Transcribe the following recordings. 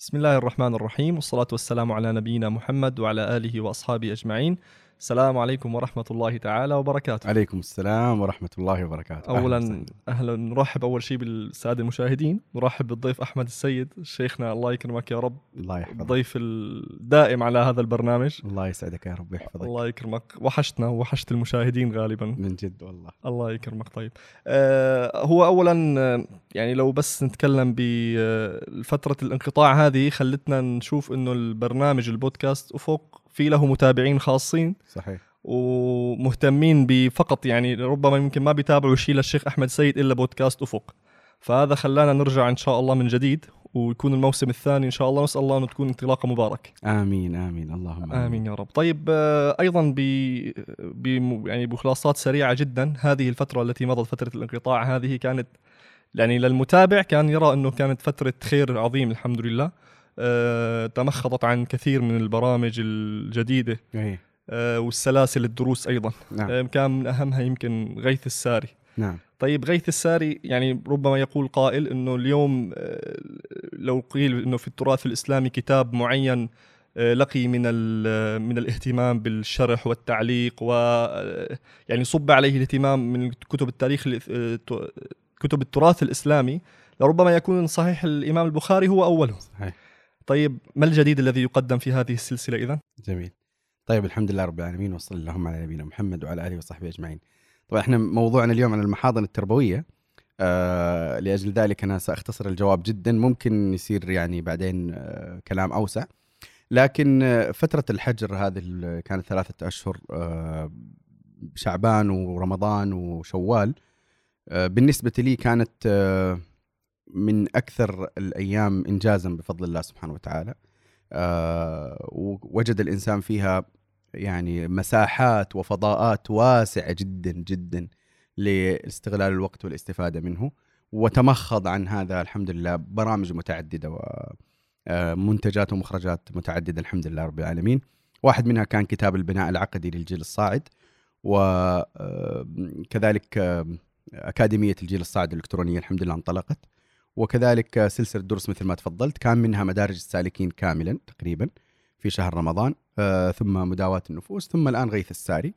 بسم الله الرحمن الرحيم والصلاة والسلام على نبينا محمد وعلى آله وأصحابه أجمعين. السلام عليكم ورحمة الله تعالى وبركاته. عليكم السلام ورحمة الله وبركاته. أهلاً أولا وسهلاً. أهلا. نرحب أول شيء بالسادة المشاهدين. نرحب بالضيف أحمد السيد. شيخنا الله يكرمك يا رب. الله يحفظك. الضيف الدائم على هذا البرنامج. الله يسعدك يا رب ويحفظك. الله يكرمك. وحشتنا وحشت المشاهدين غالبا. من جد والله. الله يكرمك. طيب. آه هو اولا آه، يعني لو بس نتكلم بفتره الانقطاع هذه خلتنا نشوف إنه البرنامج البودكاست افق في له متابعين خاصين صحيح. ومهتمين بفقط يعني ربما يمكن ما بيتابعوا شيء للشيخ أحمد سيد إلا بودكاست أفق. فهذا خلانا نرجع إن شاء الله من جديد ويكون الموسم الثاني إن شاء الله. نسأل الله انه تكون انطلاقة مباركه آمين آمين. اللهم آمين. يا رب. طيب آه، أيضا ب يعني بخلاصات سريعة جدا هذه الفترة التي مضت فترة الانقطاع هذه كانت يعني للمتابع كان يرى أنه كانت فترة خير عظيم الحمد لله. تمخضت عن كثير من البرامج الجديدة إيه. آه، والسلاسل الدروس أيضا. نعم. آه، كان من أهمها يمكن غيث الساري. نعم. طيب غيث الساري يعني ربما يقول قائل إنه اليوم آه، لو قيل إنه في التراث الإسلامي كتاب معين آه، لقي من من الاهتمام بالشرح والتعليق و آه، يعني صب عليه الاهتمام من كتب التاريخ آه، كتب التراث الإسلامي لربما يكون صحيح الإمام البخاري هو أوله. صحيح. طيب ما الجديد الذي يقدم في هذه السلسلة إذا؟ جميل. طيب الحمد لله رب العالمين وصلى اللهم على نبينا محمد وعلى آله وصحبه أجمعين. طبعا إحنا موضوعنا اليوم عن المحاضن التربوية. آه لأجل ذلك أنا سأختصر الجواب جدا. ممكن يصير يعني بعدين آه كلام أوسع. لكن آه فترة الحجر هذه كانت ثلاثة أشهر آه شعبان ورمضان وشوال. آه بالنسبة لي كانت آه من أكثر الأيام إنجازا بفضل الله سبحانه وتعالى. آه ووجد الإنسان فيها يعني مساحات وفضاءات واسعة جدا جدا لاستغلال الوقت والاستفادة منه. وتمخض عن هذا الحمد لله برامج متعددة ومنتجات ومخرجات متعددة الحمد لله رب العالمين. واحد منها كان كتاب البناء العقدي للجيل الصاعد. وكذلك أكاديمية الجيل الصاعد الإلكترونية الحمد لله انطلقت. وكذلك سلسلة دروس مثل ما تفضلت كان منها مدارج السالكين كاملا تقريبا في شهر رمضان آه، ثم مداواة النفوس ثم الآن غيث الساري.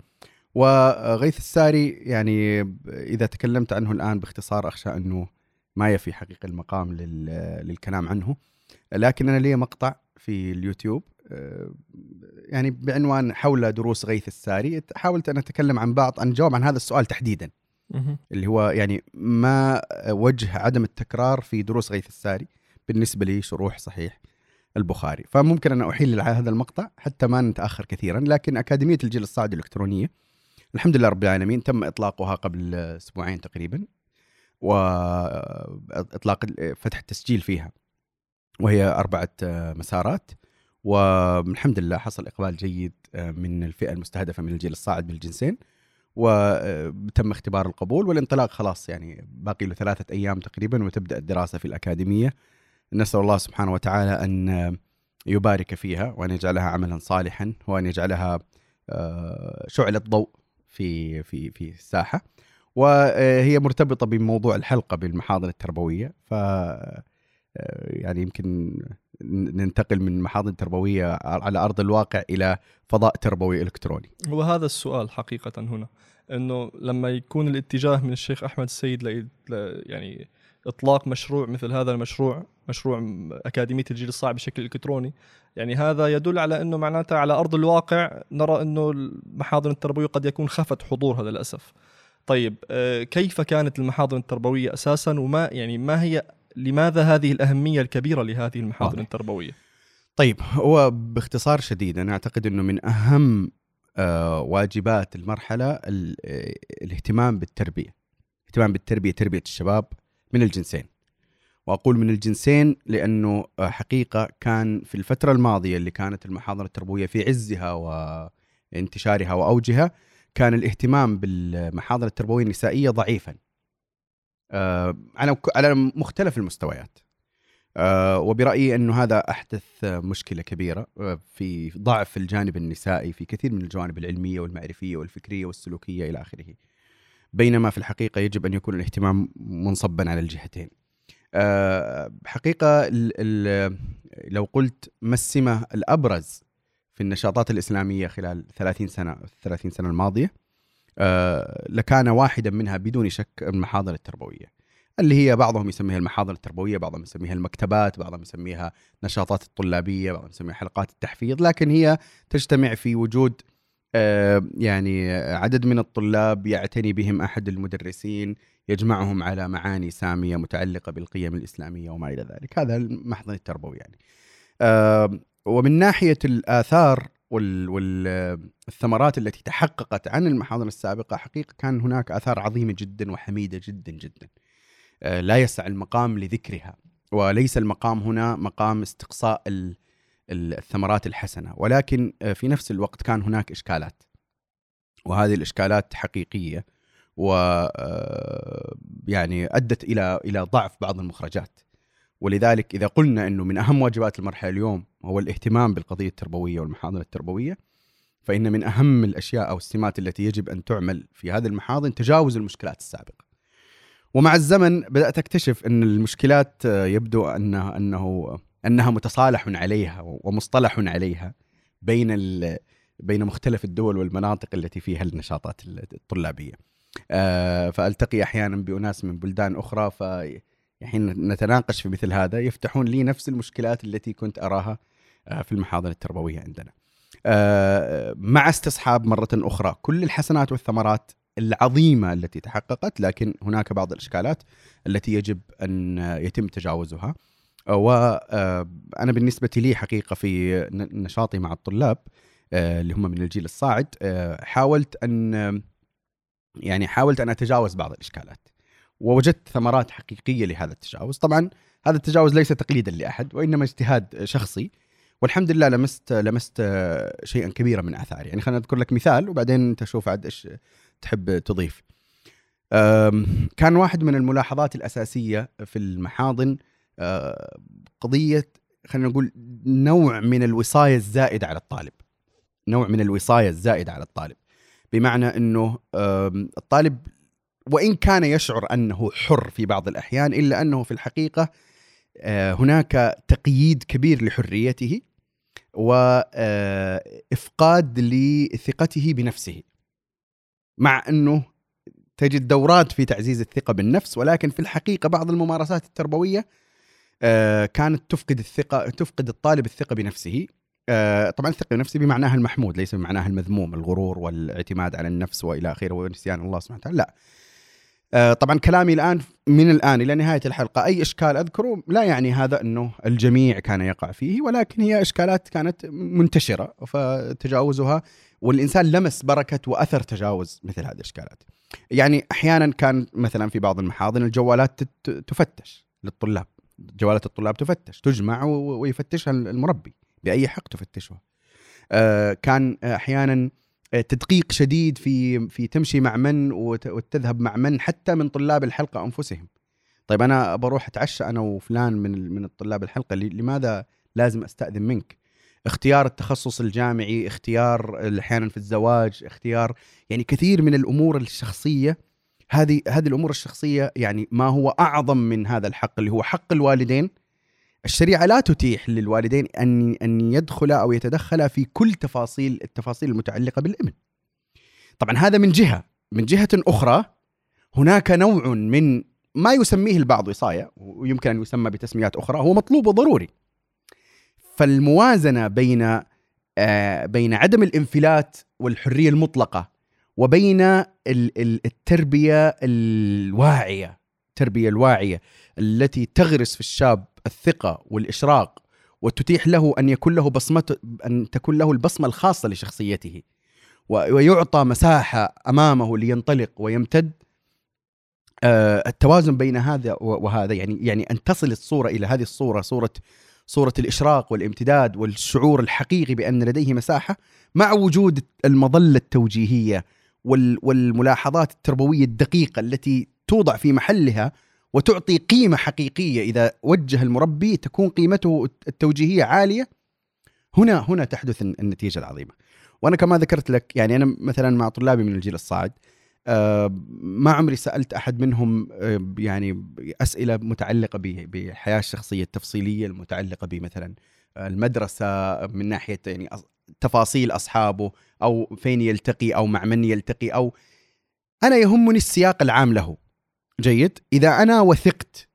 وغيث الساري يعني إذا تكلمت عنه الآن باختصار أخشى أنه ما يفي حقيقة المقام لل- للكلام عنه. لكن أنا لي مقطع في اليوتيوب آه، يعني بعنوان حول دروس غيث الساري. حاولت أن أتكلم عن بعض أن أجاوب عن هذا السؤال تحديدا. اللي هو يعني ما وجه عدم التكرار في دروس غيث الساري بالنسبة لي شروح صحيح البخاري. فممكن أن أحيل هذا المقطع حتى ما نتأخر كثيرا لكن أكاديمية الجيل الصاعد الإلكترونية الحمد لله رب العالمين تم إطلاقها قبل أسبوعين تقريبا وإطلاق فتح التسجيل فيها وهي أربعة مسارات والحمد لله حصل إقبال جيد من الفئة المستهدفة من الجيل الصاعد بالجنسين. وتم اختبار القبول والانطلاق خلاص يعني باقي له ثلاثة أيام تقريبا وتبدأ الدراسة في الأكاديمية. نسأل الله سبحانه وتعالى أن يبارك فيها وأن يجعلها عملا صالحا وأن يجعلها آه، شعلة ضوء في في في الساحة. وهي مرتبطة بموضوع الحلقة بالمحاضن التربوية. ف آه، يعني يمكن ننتقل من محاضن تربوية على أرض الواقع إلى فضاء تربوي إلكتروني. هو هذا السؤال حقيقة هنا إنه لما يكون الاتجاه من الشيخ أحمد السيد ل ل- يعني إطلاق مشروع مثل هذا المشروع مشروع اكاديميه الجيل الصاعد بشكل إلكتروني يعني هذا يدل على إنه معناتها على أرض الواقع نرى إنه المحاضن التربوية قد يكون خفت حضورها للأسف. طيب آه، كيف كانت المحاضن التربوية أساسا وما يعني ما هي لماذا هذه الأهمية الكبيرة لهذه المحاضن واضح. التربوية؟ طيب هو باختصار شديد أنا أعتقد إنه من أهم آه، واجبات المرحلة ال- آه، الاهتمام بالتربية. اهتمام بالتربية تربية الشباب من الجنسين. وأقول من الجنسين لأنه آه، حقيقة كان في الفترة الماضية اللي كانت المحاضره التربوية في عزها وانتشارها وأوجها كان الاهتمام بالمحاضره التربوية النسائية ضعيفا. على على مختلف المستويات. آه، وبرأيي أنه هذا أحدث آه، مشكلة كبيرة آه، في ضعف الجانب النسائي في كثير من الجوانب العلمية والمعرفية والفكرية والسلوكية إلى آخره. بينما في الحقيقة يجب أن يكون الاهتمام منصبا على الجهتين. آه، ال- لو قلت ما السمة الأبرز في النشاطات الإسلامية خلال 30 سنة 30 سنة الماضية آه، لكان واحدا منها بدون شك المحاضر التربوية اللي هي بعضهم يسميها المحاضر التربوية بعضهم يسميها المكتبات بعضهم يسميها نشاطات الطلابية بعضهم يسميها حلقات التحفيظ لكن هي تجتمع في وجود آه، يعني عدد من الطلاب يعتني بهم أحد المدرسين يجمعهم على معاني سامية متعلقة بالقيم الإسلامية وما إلى ذلك. هذا المحضن التربوي يعني. آه، ومن ناحية الآثار والثمرات التي تحققت عن المحاضن السابقة حقيقة كان هناك آثار عظيمة جدا وحميدة جدا جدا. آه، لا يسع المقام لذكرها وليس المقام هنا مقام استقصاء الثمرات الحسنة ولكن آه، في نفس الوقت كان هناك إشكالات. وهذه الإشكالات حقيقية و آه، يعني أدت إلى إلى ضعف بعض المخرجات. ولذلك إذا قلنا إنه من أهم واجبات المرحلة اليوم هو الاهتمام بالقضية التربوية والمحاضن التربوية فإن من أهم الأشياء أو السمات التي يجب أن تعمل في هذه المحاضن تجاوز المشكلات السابقة. ومع الزمن بدأت أكتشف إن المشكلات يبدو انها انه أنها متصالح عليها ومصطلح عليها بين بين مختلف الدول والمناطق التي فيها النشاطات الطلابية. آه، فألتقي أحيانا بأناس من بلدان أخرى ف حين نتناقش في مثل هذا يفتحون لي نفس المشكلات التي كنت أراها آه، في المحاضن التربوية عندنا. آه، مع استصحاب مرة أخرى كل الحسنات والثمرات العظيمة التي تحققت لكن هناك بعض الإشكالات التي يجب أن يتم تجاوزها. وأنا بالنسبة لي حقيقة في نشاطي مع الطلاب اللي هم من الجيل الصاعد حاولت أن يعني حاولت أن أتجاوز بعض الإشكالات ووجدت ثمرات حقيقية لهذا التجاوز. طبعا هذا التجاوز ليس تقليدا لأحد وإنما اجتهاد شخصي. والحمد لله لمست لمست شيئا كبيرا من اثار يعني خلينا أذكر لك مثال وبعدين أنت شوف عاد إيش تحب تضيف. كان واحد من الملاحظات الأساسية في المحاضن قضية خلينا نقول نوع من الوصاية الزائدة على الطالب. نوع من الوصاية الزائدة على الطالب. بمعنى إنه الطالب وإن كان يشعر أنه حر في بعض الأحيان إلا أنه في الحقيقة آه، هناك تقييد كبير لحريته وافقاد آه، لثقته بنفسه. مع أنه تجد دورات في تعزيز الثقة بالنفس ولكن في الحقيقة بعض الممارسات التربوية آه، كانت تفقد الثقة تفقد الطالب الثقة بنفسه. طبعا الثقة بنفسه بمعناها المحمود ليس بمعناها المذموم الغرور والاعتماد على النفس وإلى آخره ونسيان الله سبحانه وتعالى لا. طبعا كلامي الآن من الآن إلى نهاية الحلقة أي إشكال أذكره لا يعني هذا إنه الجميع كان يقع فيه ولكن هي إشكالات كانت منتشرة فتجاوزها والإنسان لمس بركة وأثر تجاوز مثل هذه الإشكالات. يعني أحيانا كان مثلا في بعض المحاضن الجوالات تفتش للطلاب، جوالات الطلاب تفتش، تجمع ويفتشها المربي بأي حق تفتشها. آه، كان أحيانا تدقيق شديد في في تمشي مع من وتذهب مع من حتى من طلاب الحلقة أنفسهم. طيب أنا بروح أتعشى أنا وفلان من من الطلاب الحلقة لماذا لازم أستأذن منك؟ اختيار التخصص الجامعي اختيار أحيانا في الزواج اختيار يعني كثير من الأمور الشخصية. هذه هذه الأمور الشخصية يعني ما هو أعظم من هذا الحق اللي هو حق الوالدين الشريعة لا تتيح للوالدين أن أن يدخلا أو يتدخلا في كل تفاصيل التفاصيل المتعلقة بالابن. طبعا هذا من جهة، من جهة أخرى هناك نوع من ما يسميه البعض وصايه ويمكن أن يسمى بتسميات أخرى هو مطلوب وضروري. فالموازنة بين آه بين عدم الانفلات والحرية المطلقة وبين التربية الواعية التربية الواعية التي تغرس في الشاب الثقة والإشراق وتتيح له أن يكون له بصمة أن تكون له البصمة الخاصة لشخصيته ويعطى مساحة أمامه لينطلق ويمتد. آه، التوازن بين هذا وهذا يعني يعني أن تصل الصورة إلى هذه الصورة صورة صورة الإشراق والامتداد والشعور الحقيقي بأن لديه مساحة مع وجود المظلة التوجيهية والملاحظات التربوية الدقيقة التي توضع في محلها وتعطي قيمة حقيقية. إذا وجه المربي تكون قيمته التوجيهية عالية هنا هنا تحدث النتيجة العظيمة. وأنا كما ذكرت لك يعني أنا مثلا مع طلابي من الجيل الصاعد آه، ما عمري سألت أحد منهم آه، يعني أسئلة متعلقة بالحياة الشخصية التفصيلية المتعلقة بمثلا المدرسة من ناحية يعني تفاصيل أصحابه أو فين يلتقي أو مع من يلتقي أو أنا يهمني السياق العام له. جيد. إذا أنا وثقت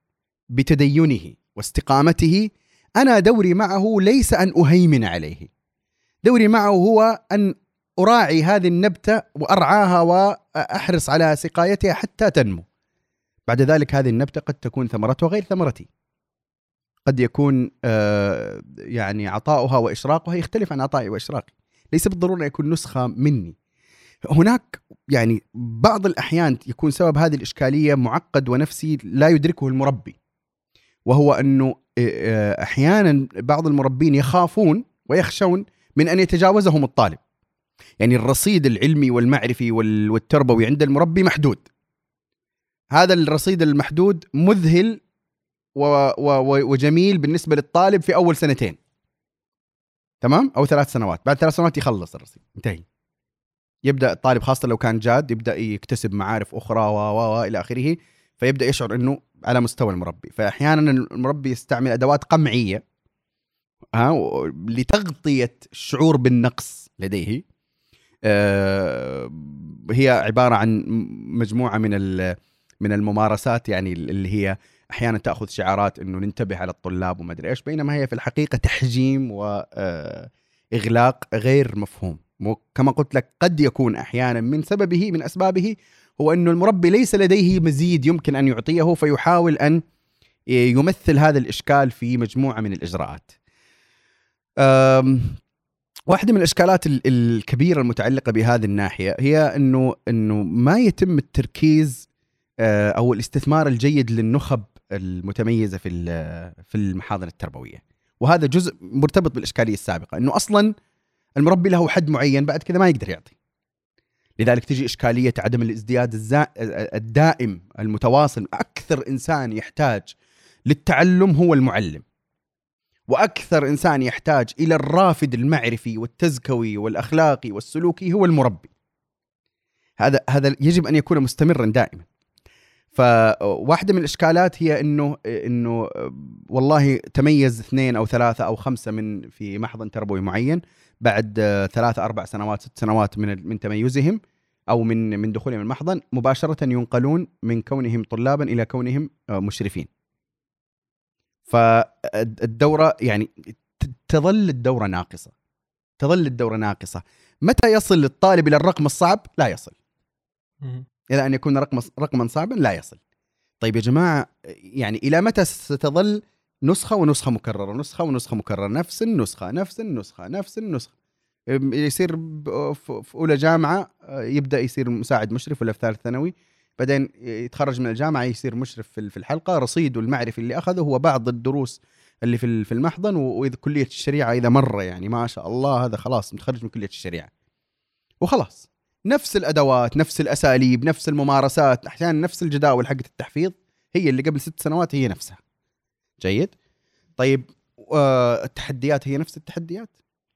بتدينه واستقامته أنا دوري معه ليس أن أهيمن عليه. دوري معه هو أن أراعي هذه النبتة وأرعاها وأحرص على سقايتها حتى تنمو. بعد ذلك هذه النبتة قد تكون ثمرتها غير ثمرتي. قد يكون آه، يعني عطاؤها وإشراقها يختلف عن عطائي وإشراقي. ليس بالضرورة يكون نسخة مني. هناك يعني بعض الأحيان يكون سبب هذه الإشكالية معقد ونفسي لا يدركه المربي. وهو أنه آه، أحيانا بعض المربين يخافون ويخشون من أن يتجاوزهم الطالب. يعني الرصيد العلمي والمعرفي وال- والتربوي عند المربي محدود. هذا الرصيد المحدود مذهل وجميل بالنسبة للطالب في أول سنتين. تمام؟ أو ثلاث سنوات. بعد ثلاث سنوات يخلص الرصيد. انتهي. يبدأ الطالب خاصة لو كان جاد يبدأ يكتسب معارف أخرى و و إلى آخره فيبدأ يشعر إنه على مستوى المربي. فاحيانا المربي يستعمل أدوات قمعية ها لتغطية الشعور بالنقص لديه. آه، هي عبارة عن مجموعة من من الممارسات يعني اللي هي أحيانا تأخذ شعارات إنه ننتبه على الطلاب وما أدري إيش بينما هي في الحقيقة تحجيم واغلاق غير مفهوم. وكما قلت لك قد يكون أحيانا من سببه من أسبابه هو انه المربي ليس لديه مزيد يمكن أن يعطيه فيحاول أن يمثل هذا الإشكال في مجموعة من الإجراءات. واحدة من الإشكالات ال- الكبيرة المتعلقة بهذه الناحية هي أنه أنه ما يتم التركيز آه، أو الاستثمار الجيد للنخب المتميزة في في المحاضن التربوية وهذا جزء مرتبط بالإشكالية السابقة أنه أصلا المربي له حد معين بعد كذا ما يقدر يعطي. لذلك تجي إشكالية عدم الازدياد الزا... الدائم المتواصل. أكثر إنسان يحتاج للتعلم هو المعلم. وأكثر إنسان يحتاج إلى الرافد المعرفي والتزكوي والأخلاقي والسلوكي هو المربي. هذا هذا يجب أن يكون مستمرا دائما. فواحدة من الإشكالات هي إنه إنه والله تميز اثنين أو ثلاثة أو خمسة من في محضن تربوي معين. بعد ثلاثة أربع سنوات ست سنوات من من تميزهم أو من من دخولهم المحضن مباشرة ينقلون من كونهم طلابا إلى كونهم مشرفين. فالدورة يعني ت- تظل الدورة ناقصة. تظل الدورة ناقصة. متى يصل الطالب إلى الرقم الصعب؟ لا يصل. إلى أن يكون رقم رقما صعبا لا يصل. طيب يا جماعة يعني إلى متى ستظل نسخة ونسخة مكررة نسخة ونسخة مكررة نفس النسخة نفس النسخة نفس النسخة. أم، يصير في أولى جامعة آه، يبدأ يصير مساعد مشرف ولا في ثالث ثانوي بعدين يتخرج من الجامعة يصير مشرف في الحلقة. رصيده المعرفي اللي أخذه هو بعض الدروس اللي في في المحضن و- وإذا كلية الشريعة إذا مرة يعني ما شاء الله هذا خلاص متخرج من كلية الشريعة. وخلاص. نفس الأدوات نفس الأساليب نفس الممارسات أحيانا نفس الجداول حقت التحفيظ هي اللي قبل ست سنوات هي نفسها. جيد. طيب آه، التحديات هي نفس التحديات؟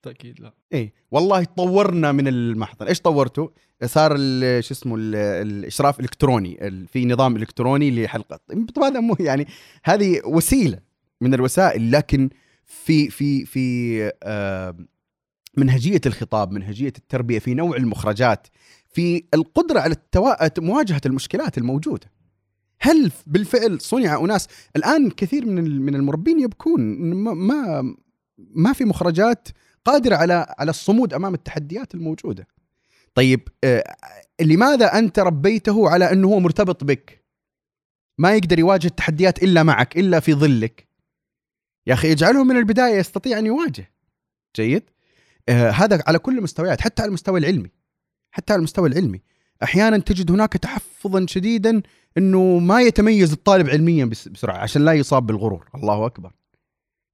بالتاكيد لا. إيه والله طورنا من المحضن إيش طورتوا؟ صار شو اسمه ال- الاشراف الالكتروني ال- في نظام إلكتروني لحلقة. طبعا هذا مو يعني هذه وسيلة من الوسائل لكن في في في آه، منهجية الخطاب منهجية التربية في نوع المخرجات في القدرة على. مواجهة المشكلات الموجودة. هل بالفعل صنع أناس الآن كثير من من المربين يبكون ما, ما في مخرجات قادرة على على الصمود أمام التحديات الموجودة. طيب آه، لماذا أنت ربيته على أنه هو مرتبط بك؟ ما يقدر يواجه التحديات إلا معك إلا في ظلك. يا أخي اجعله من البداية يستطيع أن يواجه. جيد؟ آه، هذا على كل المستويات حتى على المستوى العلمي. حتى على المستوى العلمي. أحيانا تجد هناك تحفظا شديدا إنه ما يتميز الطالب علميا بس- بسرعة عشان لا يصاب بالغرور، الله أكبر.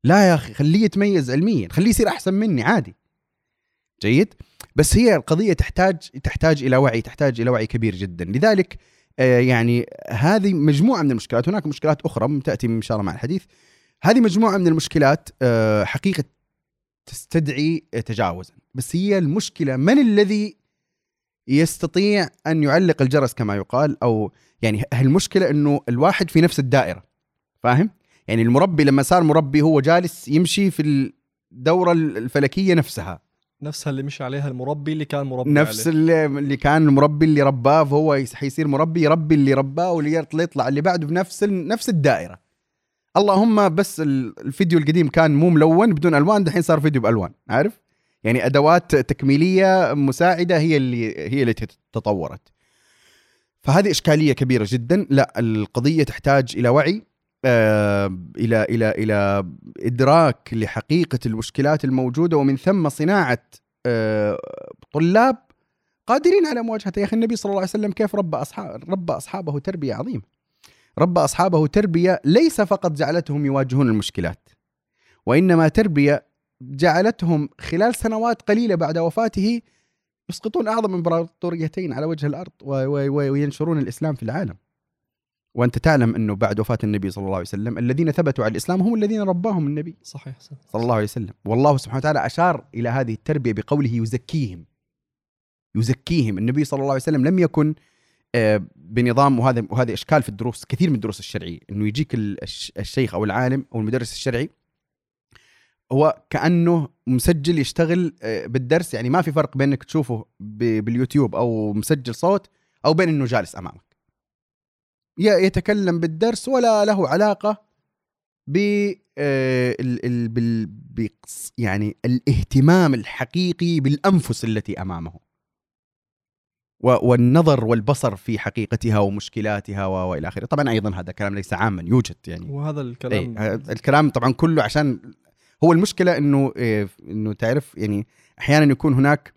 لا يا أخي خليه يتميز علميا، خليه يصير أحسن مني عادي. جيد؟ بس هي القضية تحتاج تحتاج إلى وعي، تحتاج إلى وعي كبير جدا، لذلك آه، يعني هذه مجموعة من المشكلات، هناك مشكلات أخرى تأتي إن شاء الله مع الحديث. هذه مجموعة من المشكلات آه، حقيقة تستدعي تجاوزا، بس هي المشكلة من الذي يستطيع أن يعلق الجرس كما يقال أو يعني المشكلة إنه الواحد في نفس الدائرة فاهم؟ يعني المربي لما صار مربي هو جالس يمشي في الدورة الفلكية نفسها. نفسها اللي مشي عليها المربي اللي كان مربي نفس عليه. اللي, اللي كان المربي اللي رباه فهو حيصير مربي يربي اللي رباه واللي يطلع اللي بعده بنفس نفس الدائرة. اللهم بس ال- الفيديو القديم كان مو ملون بدون ألوان دحين صار فيديو بألوان عارف؟ يعني أدوات تكميلية مساعدة هي اللي هي اللي تطورت. فهذه إشكالية كبيرة جدا. لا القضية تحتاج إلى وعي آه، إلى إلى إلى إدراك لحقيقة المشكلات الموجودة ومن ثم صناعة آه، طلاب قادرين على مواجهته يا أخي النبي صلى الله عليه وسلم كيف ربى اصحاب ربى أصحابه تربية عظيمة. ربى أصحابه تربية ليس فقط جعلتهم يواجهون المشكلات وإنما تربية جعلتهم خلال سنوات قليلة بعد وفاته يسقطون أعظم إمبراطوريتين على وجه الأرض وينشرون الإسلام في العالم. وأنت تعلم أنه بعد وفاة النبي صلى الله عليه وسلم الذين ثبتوا على الإسلام هم الذين رباهم النبي صحيح صحيح. صلى الله عليه وسلم. والله سبحانه وتعالى أشار إلى هذه التربية بقوله يزكيهم. يزكيهم. النبي صلى الله عليه وسلم لم يكن آه، بنظام وهذا وهذا إشكال في الدروس كثير من الدروس الشرعية إنه يجيك ال- الش- الشيخ أو العالم أو المدرس الشرعي هو كأنه مسجل يشتغل آه، بالدرس. يعني ما في فرق بين إنك تشوفه باليوتيوب أو مسجل صوت أو بين إنه جالس أمامك. يتكلم بالدرس ولا له علاقة ب آه، يعني الاهتمام الحقيقي بالأنفس التي أمامه. والنظر والبصر في حقيقتها ومشكلاتها وإلى آخره. طبعا أيضا هذا كلام ليس عاما يوجد يعني. وهذا الكلام ه- الكلام طبعا كله عشان هو المشكلة إنه إيه إنه تعرف يعني أحيانا يكون هناك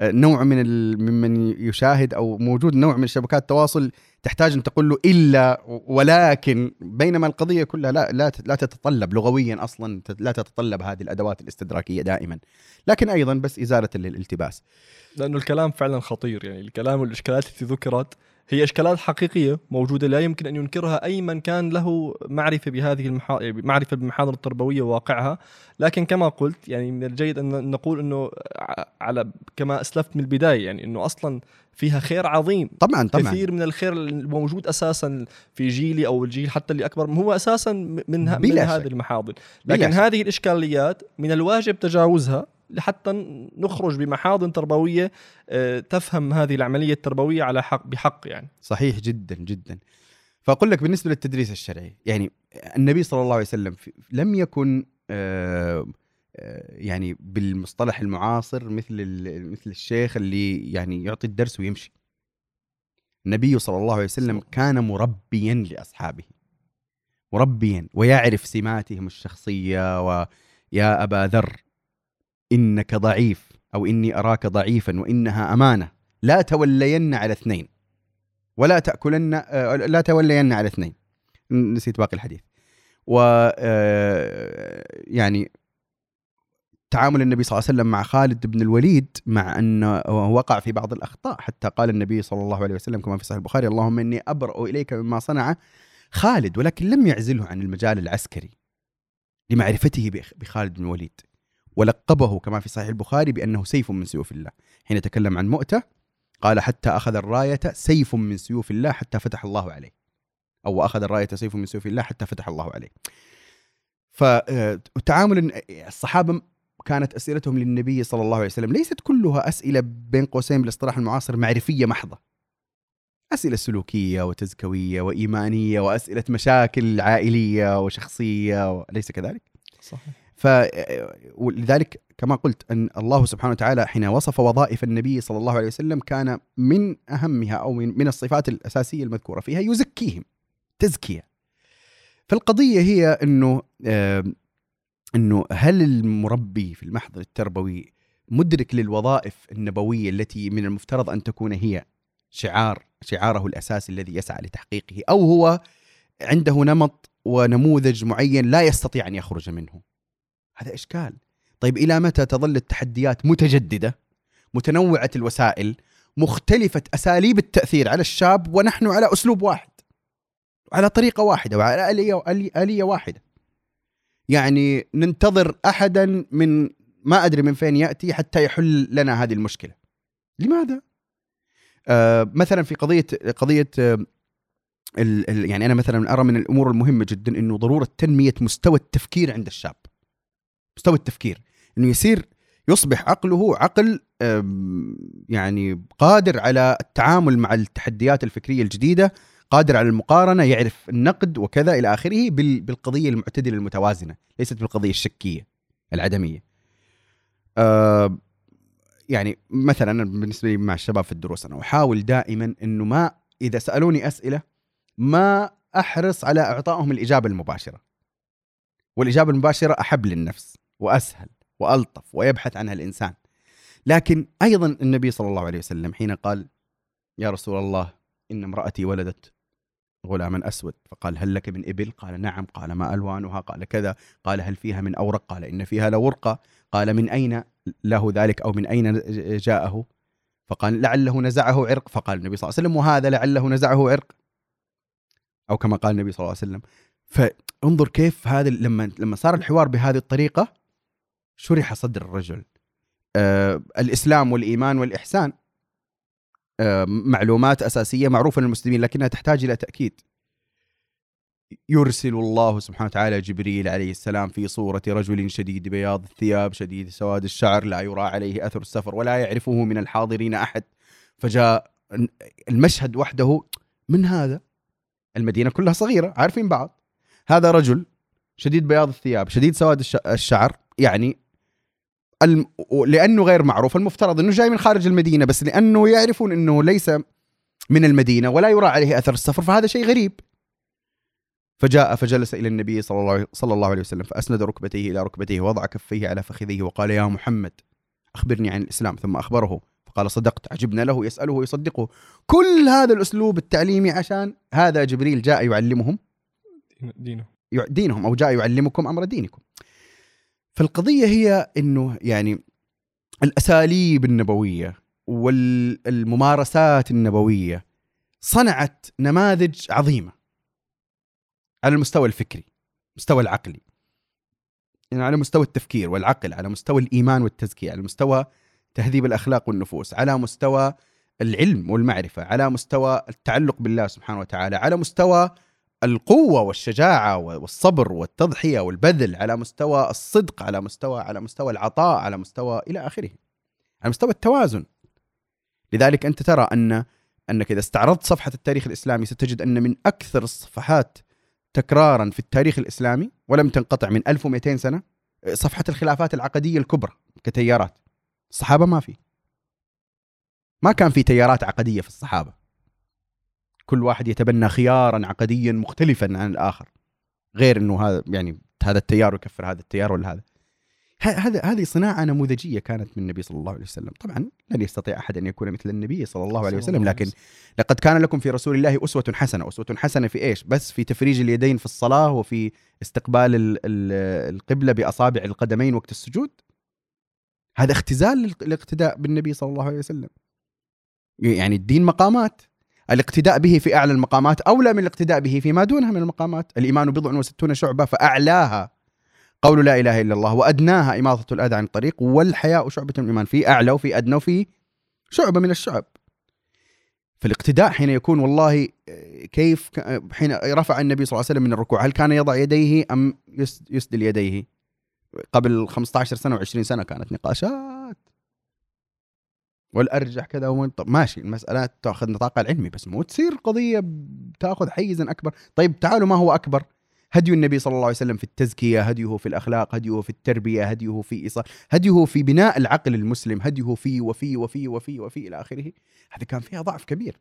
آه، نوع من. ممن يشاهد أو موجود نوع من شبكات التواصل تحتاج أن تقول له إلا ولكن بينما القضية كلها لا لا لا تتطلب لغويا أصلا لا تتطلب هذه الأدوات الاستدراكية دائما لكن أيضا بس إزالة ال- الالتباس لأنه الكلام فعلا خطير يعني الكلام والإشكالات التي ذكرت هي إشكالات حقيقية موجودة لا يمكن أن ينكرها أي من كان له معرفة بهذه المحا... معرفة بالمحاضر التربوية وواقعها لكن كما قلت يعني من الجيد أن نقول إنه على كما أسلفت من البداية يعني إنه أصلا فيها خير عظيم طبعا طبعا كثير من الخير الموجود أساسا في جيلي أو الجيل حتى اللي أكبر هو أساسا من. من هذه. المحاضر لكن. هذه الإشكاليات من الواجب تجاوزها لحتى نخرج بمحاضن تربوية آه، تفهم هذه العملية التربوية على حق بحق يعني. صحيح جدا جدا. فأقول لك بالنسبة للتدريس الشرعي يعني النبي صلى الله عليه وسلم لم يكن آه، آه، يعني بالمصطلح المعاصر مثل مثل الشيخ اللي يعني يعطي الدرس ويمشي. النبي صلى الله عليه وسلم كان مربيا لأصحابه. مربيا ويعرف سماتهم الشخصية ويا أبا ذر إنك ضعيف أو إني أراك ضعيفا وإنها أمانة. لا تولين على اثنين. ولا تأكلن آه، لا تولين على اثنين. نسيت باقي الحديث. و آه، يعني تعامل النبي صلى الله عليه وسلم مع خالد بن الوليد مع انه وقع في بعض الأخطاء. حتى قال النبي صلى الله عليه وسلم كما في صحيح البخاري اللهم إني أبرأ إليك مما صنع خالد. ولكن لم يعزله عن المجال العسكري لمعرفته بخ- بخالد بن الوليد. ولقبه كما في صحيح البخاري بأنه سيف من سيوف الله. حين تكلم عن مؤتة قال حتى أخذ الراية سيف من سيوف الله حتى فتح الله عليه. أو أخذ الراية سيف من سيوف الله حتى فتح الله عليه. فتعامل الصحابة كانت أسئلتهم للنبي صلى الله عليه وسلم. ليست كلها أسئلة بين قوسين بالاصطلاح المعاصر معرفية محضة. أسئلة سلوكية وتزكوية وإيمانية وأسئلة مشاكل عائلية وشخصية وليس كذلك؟ صحيح. ف ولذلك كما قلت أن الله سبحانه وتعالى حين وصف وظائف النبي صلى الله عليه وسلم كان من أهمها أو من من الصفات الأساسية المذكورة فيها يزكيهم تزكية. فالقضية هي إنه آه، إنه هل المربي في المحضر التربوي مدرك للوظائف النبوية التي من المفترض أن تكون هي شعار شعاره الأساسي الذي يسعى لتحقيقه أو هو عنده نمط ونموذج معين لا يستطيع أن يخرج منه؟ هذا إشكال. طيب إلى متى تظل التحديات متجددة متنوعة الوسائل مختلفة أساليب التأثير على الشاب ونحن على أسلوب واحد على طريقة واحدة وعلى آلية- اليه واحدة؟ يعني ننتظر أحدا من ما أدري من فين يأتي حتى يحل لنا هذه المشكلة. لماذا؟ آه مثلا في قضيه قضية آه ال ال يعني أنا مثلا أرى من الأمور المهمة جدا إنه ضرورة تنمية مستوى التفكير عند الشاب. مستوى التفكير. إنه يصير يصبح عقله عقل يعني قادر على التعامل مع التحديات الفكرية الجديدة قادر على المقارنة يعرف النقد وكذا إلى آخره بال- بالقضية المعتدلة المتوازنة ليست بالقضية الشكية العدمية. يعني مثلا بالنسبة لي مع الشباب في الدروس أنا أحاول دائما إنه ما إذا سألوني أسئلة ما أحرص على إعطائهم الإجابة المباشرة. والإجابة المباشرة أحب للنفس. وأسهل وألطف ويبحث عنها الإنسان. لكن أيضا النبي صلى الله عليه وسلم حين قال يا رسول الله إن امرأتي ولدت غلاما أسود. فقال هل لك من إبل؟ قال نعم. قال ما ألوانها؟ قال كذا. قال هل فيها من أورق؟ قال إن فيها لورقة. قال من أين له ذلك؟ أو من أين جاءه؟ فقال لعله نزعه عرق. فقال النبي صلى الله عليه وسلم وهذا لعله نزعه عرق. أو كما قال النبي صلى الله عليه وسلم. فانظر كيف هذا لما لما صار الحوار بهذه الطريقة شرح صدر الرجل. آه الإسلام والإيمان والإحسان. آه معلومات أساسية معروفة للمسلمين لكنها تحتاج إلى تأكيد. يرسل الله سبحانه وتعالى جبريل عليه السلام في صورة رجل شديد بياض الثياب شديد سواد الشعر لا يرى عليه أثر السفر ولا يعرفه من الحاضرين أحد. فجاء المشهد وحده من هذا؟ المدينة كلها صغيرة عارفين بعض. هذا رجل شديد بياض الثياب شديد سواد الش- الشعر يعني الم... لأنه غير معروف. المفترض أنه جاي من خارج المدينة بس لأنه يعرفون أنه ليس من المدينة ولا يرى عليه أثر السفر فهذا شيء غريب. فجاء فجلس إلى النبي صلى الله صلى الله عليه وسلم فأسند ركبتيه إلى ركبتيه ووضع كفيه على فخذيه وقال يا محمد أخبرني عن الإسلام. ثم أخبره فقال صدقت. عجبنا له يسأله ويصدقه. كل هذا الأسلوب التعليمي عشان هذا جبريل جاء يعلمهم. دين- دينه. يع- دينهم أو جاء يعلمكم أمر دينكم. فالقضية هي إنه يعني الأساليب النبوية والممارسات النبوية صنعت نماذج عظيمة على المستوى الفكري المستوى العقلي. يعني على مستوى التفكير والعقل على مستوى الإيمان والتزكية على مستوى تهذيب الأخلاق والنفوس على مستوى العلم والمعرفة على مستوى التعلق بالله سبحانه وتعالى على مستوى القوة والشجاعة والصبر والتضحية والبذل على مستوى الصدق على مستوى على مستوى العطاء على مستوى إلى آخره على مستوى التوازن. لذلك أنت ترى أن أنك إذا استعرضت صفحة التاريخ الإسلامي ستجد أن من أكثر الصفحات تكرارا في التاريخ الإسلامي ولم تنقطع من 1200 سنة صفحة الخلافات العقدية الكبرى كتيارات. الصحابة ما في. ما كان في تيارات عقدية في الصحابة. كل واحد يتبنى خيارا عقديا مختلفا عن الآخر. غير إنه هذا يعني هذا التيار يكفر هذا التيار ولا هذا. هذا هذه صناعة نموذجية كانت من النبي صلى الله عليه وسلم. طبعا لن يستطيع أحد أن يكون مثل النبي صلى الله عليه وسلم لكن. لقد كان لكم في رسول الله أسوة حسنة. أسوة حسنة في إيش؟ بس في تفريج اليدين في الصلاة وفي استقبال ال- ال- القبلة بأصابع القدمين وقت السجود؟ هذا اختزال الاقتداء بالنبي صلى الله عليه وسلم. يعني الدين مقامات. الاقتداء به في أعلى المقامات أولى من الاقتداء به فيما دونها من المقامات. الإيمان بضع وستون شعبة فأعلاها. قول لا إله إلا الله وأدناها إماطة الأذى عن الطريق والحياء شعبة من الإيمان. في أعلى وفي أدنى وفي شعبة من الشعب. فالاقتداء حين يكون والله كيف حين رفع النبي صلى الله عليه وسلم من الركوع هل كان يضع يديه يس- يسدل يديه؟ قبل 15 سنة و20 سنة كانت نقاشات. والأرجح كذا ومن طب ماشي المسألة تأخذ نطاقها العلمي بس مو تصير قضية بتأخذ حيزا أكبر. طيب تعالوا ما هو أكبر؟ هدي النبي صلى الله عليه وسلم في التزكية هديه في الأخلاق هديه في التربية هديه في إيصال هديه في بناء العقل المسلم هديه في وفي وفي وفي وفي إلى آخره. هذه كان فيها ضعف كبير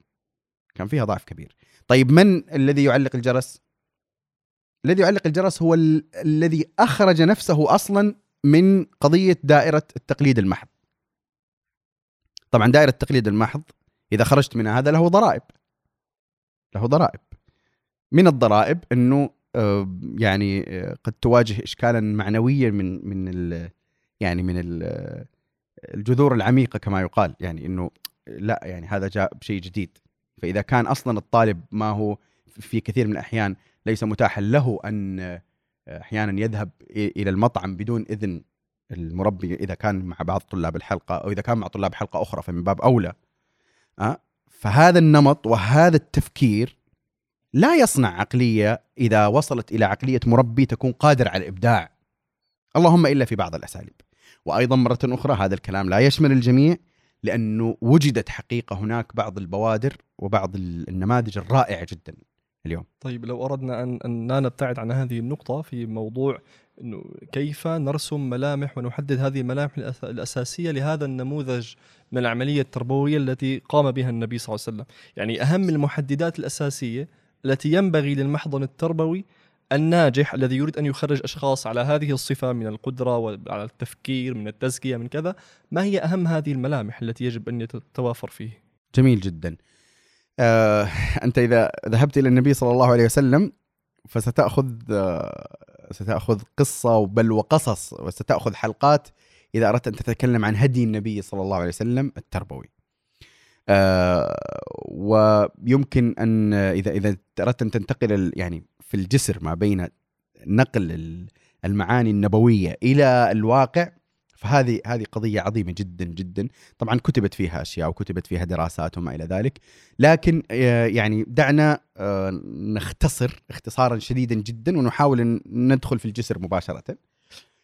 كان فيها ضعف كبير. طيب من الذي يعلق الجرس؟ الذي يعلق الجرس هو ال- الذي أخرج نفسه أصلا من قضية دائرة التقليد المحض. طبعا دائرة التقليد المحض إذا خرجت منها هذا له ضرائب. له ضرائب. من الضرائب إنه آه، يعني آه، قد تواجه اشكالا معنويا من من ال يعني من ال- الجذور العميقة كما يقال. يعني إنه لا يعني هذا جاء بشيء جديد. فإذا كان أصلا الطالب ما هو في كثير من الأحيان ليس متاحا له أن آه، أحيانا يذهب إلى المطعم بدون إذن المربي إذا كان مع بعض طلاب الحلقة أو إذا كان مع طلاب حلقة أخرى فمن باب أولى أه؟ فهذا النمط وهذا التفكير لا يصنع عقلية إذا وصلت إلى عقلية مربي تكون قادر على الإبداع اللهم إلا في بعض الأساليب وأيضا مرة أخرى هذا الكلام لا يشمل الجميع لأنه وجدت حقيقة هناك بعض البوادر وبعض النماذج الرائعة جدا اليوم طيب لو أردنا ان أن لا نبتعد عن هذه النقطة في موضوع إنه كيف نرسم ملامح ونحدد هذه الملامح الأساسية لهذا النموذج من العملية التربوية التي قام بها النبي صلى الله عليه وسلم، يعني أهم المحددات الأساسية التي ينبغي للمحضن التربوي الناجح الذي يريد أن يخرج أشخاص على هذه الصفة من القدرة وعلى التفكير من التزكية من كذا، ما هي أهم هذه الملامح التي يجب أن تتوافر فيه؟ جميل جدا. آه، أنت إذا ذهبت إلى النبي صلى الله عليه وسلم فستأخذ آه، ستأخذ قصة بل وقصص وستأخذ حلقات إذا أردت أن تتكلم عن هدي النبي صلى الله عليه وسلم التربوي. آه، ويمكن أن إذا إذا أردت أن تنتقل يعني في الجسر ما بين نقل ال- المعاني النبوية إلى الواقع فهذه هذه قضية عظيمة جدا جدا. طبعا كتبت فيها أشياء وكتبت فيها دراسات وما إلى ذلك. لكن آه، يعني دعنا آه، نختصر اختصارا شديدا جدا ونحاول إن ندخل في الجسر مباشرة.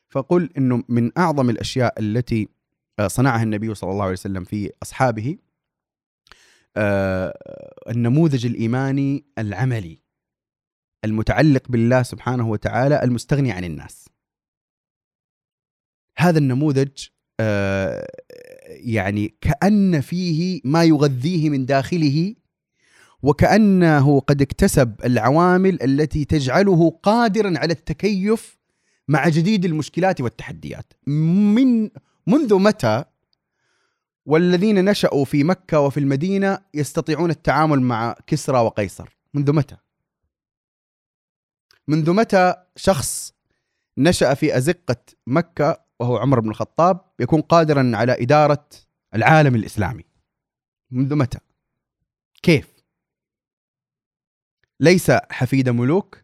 فقل إنه من أعظم الأشياء التي آه، صنعها النبي صلى الله عليه وسلم في أصحابه النموذج الإيماني العملي المتعلق بالله سبحانه وتعالى المستغني عن الناس. هذا النموذج آه، يعني كأن فيه ما يغذيه من داخله وكأنه قد اكتسب العوامل التي تجعله قادرا على التكيف مع جديد المشكلات والتحديات. من منذ متى والذين نشأوا في مكة وفي المدينة يستطيعون التعامل مع كسرى وقيصر؟ منذ متى؟ منذ متى شخص نشأ في أزقة مكة وهو عمر بن الخطاب يكون قادرا على إدارة العالم الإسلامي. منذ متى؟ كيف؟ ليس حفيد ملوك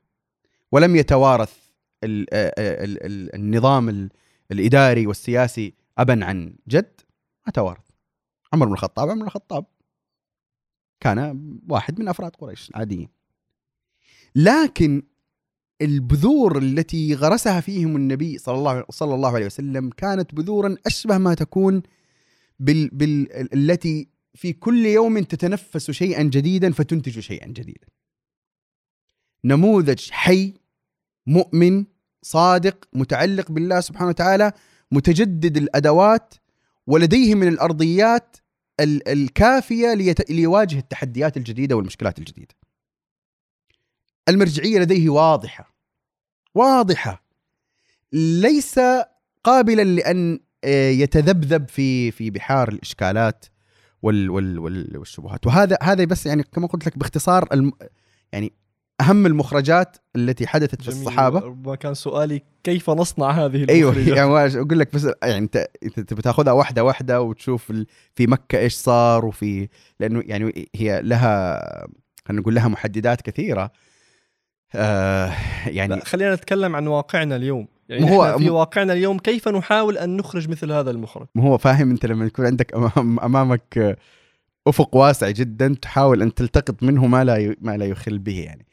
ولم يتوارث ال ال ال النظام ال الإداري والسياسي أبا عن جد ما توارث. عمر بن الخطاب عمر بن الخطاب. كان واحد من أفراد قريش العاديين لكن البذور التي غرسها فيهم النبي صلى الله صلى الله عليه وسلم كانت بذورا أشبه ما تكون بال بال التي في كل يوم تتنفس شيئا جديدا فتنتج شيئا جديدا. نموذج حي مؤمن صادق متعلق بالله سبحانه وتعالى متجدد الأدوات ولديه من الأرضيات ال- الكافية ليواجه التحديات الجديدة والمشكلات الجديدة. المرجعية لديه واضحة واضحة ليس قابلا لأن آه، يتذبذب في في بحار الإشكالات وال وال وال والشبهات وهذا هذا بس يعني كما قلت لك باختصار الم يعني أهم المخرجات التي حدثت في جميل. الصحابة ربما كان سؤالي كيف نصنع هذه أيوه المخرجات؟ يعني واش- أقول لك بس يعني أنت أنت تبي تاخذها واحدة واحدة وتشوف في مكة إيش صار وفي لأنه يعني هي لها خلينا نقول لها محددات كثيرة آه يعني خلينا نتكلم عن واقعنا اليوم. يعني هو- في واقعنا اليوم كيف نحاول أن نخرج مثل هذا المخرج؟ ما هو فاهم أنت لما يكون عندك أمام أمامك أفق واسع جدا تحاول أن تلتقط منه ما لا ما لا يخل به يعني.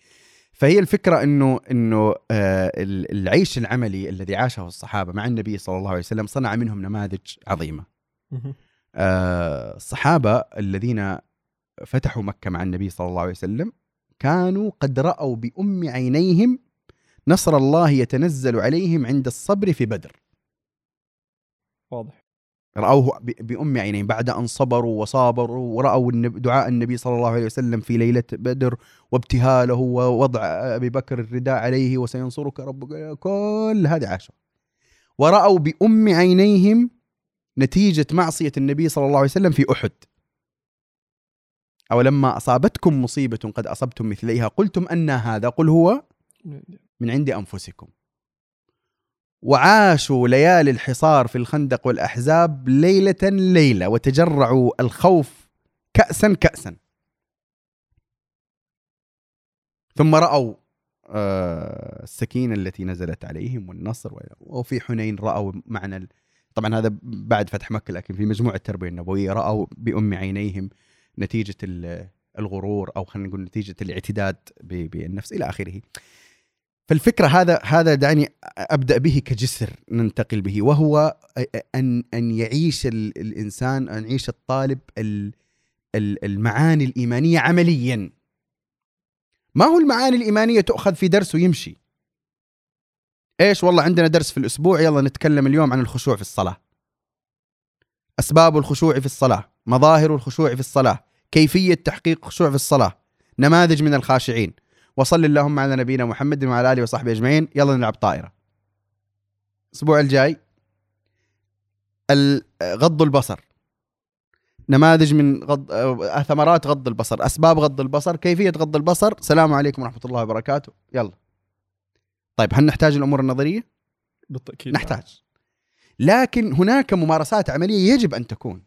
فهي الفكرة انه إنه آه، ال- العيش العملي الذي عاشه الصحابة مع النبي صلى الله عليه وسلم صنع منهم نماذج عظيمة. آه، الصحابة الذين فتحوا مكة مع النبي صلى الله عليه وسلم كانوا قد رأوا بأم عينيهم نصر الله يتنزل عليهم عند الصبر في بدر. واضح. رأوه بأم عينين بعد أن صبروا وصابروا ورأوا دعاء النبي صلى الله عليه وسلم في ليلة بدر وابتهاله ووضع أبي بكر الرداء عليه وسينصرك ربك كل هذه عاشوا ورأوا بأم عينيهم نتيجة معصية النبي صلى الله عليه وسلم في أحد. أو لما أصابتكم مصيبة قد أصبتم مثليها قلتم أن هذا قل هو من عند أنفسكم. وعاشوا ليالي الحصار في الخندق والأحزاب ليلة ليلة وتجرعوا الخوف كاسا كاسا. ثم رأوا آه، السكينة التي نزلت عليهم والنصر وفي حنين رأوا معنى طبعا هذا بعد فتح مكة لكن في مجموع التربية النبوية رأوا بأم عينيهم نتيجة ال- الغرور أو خلينا نقول نتيجة الاعتداد بالنفس إلى آخره. فالفكرة هذا هذا دعني أبدأ به كجسر ننتقل به وهو ان أن يعيش ال- الإنسان أن يعيش الطالب ال- ال- المعاني الإيمانية عمليا. ما هو المعاني الإيمانية تؤخذ في درس ويمشي. إيش والله عندنا درس في الأسبوع يلا نتكلم اليوم عن الخشوع في الصلاة. أسباب الخشوع في الصلاة، مظاهر الخشوع في الصلاة، كيفية تحقيق الخشوع في الصلاة، نماذج من الخاشعين، وصل اللهم على نبينا محمد وعلى آله وصحبه أجمعين، يلا نلعب طائرة. الأسبوع الجاي ال- غض البصر. نماذج من غض آه، ثمرات غض البصر، أسباب غض البصر، كيفية غض البصر، السلام عليكم ورحمة الله وبركاته، يلا. طيب هل نحتاج الأمور النظرية؟ بالتأكيد نحتاج. لكن هناك ممارسات عملية يجب أن تكون.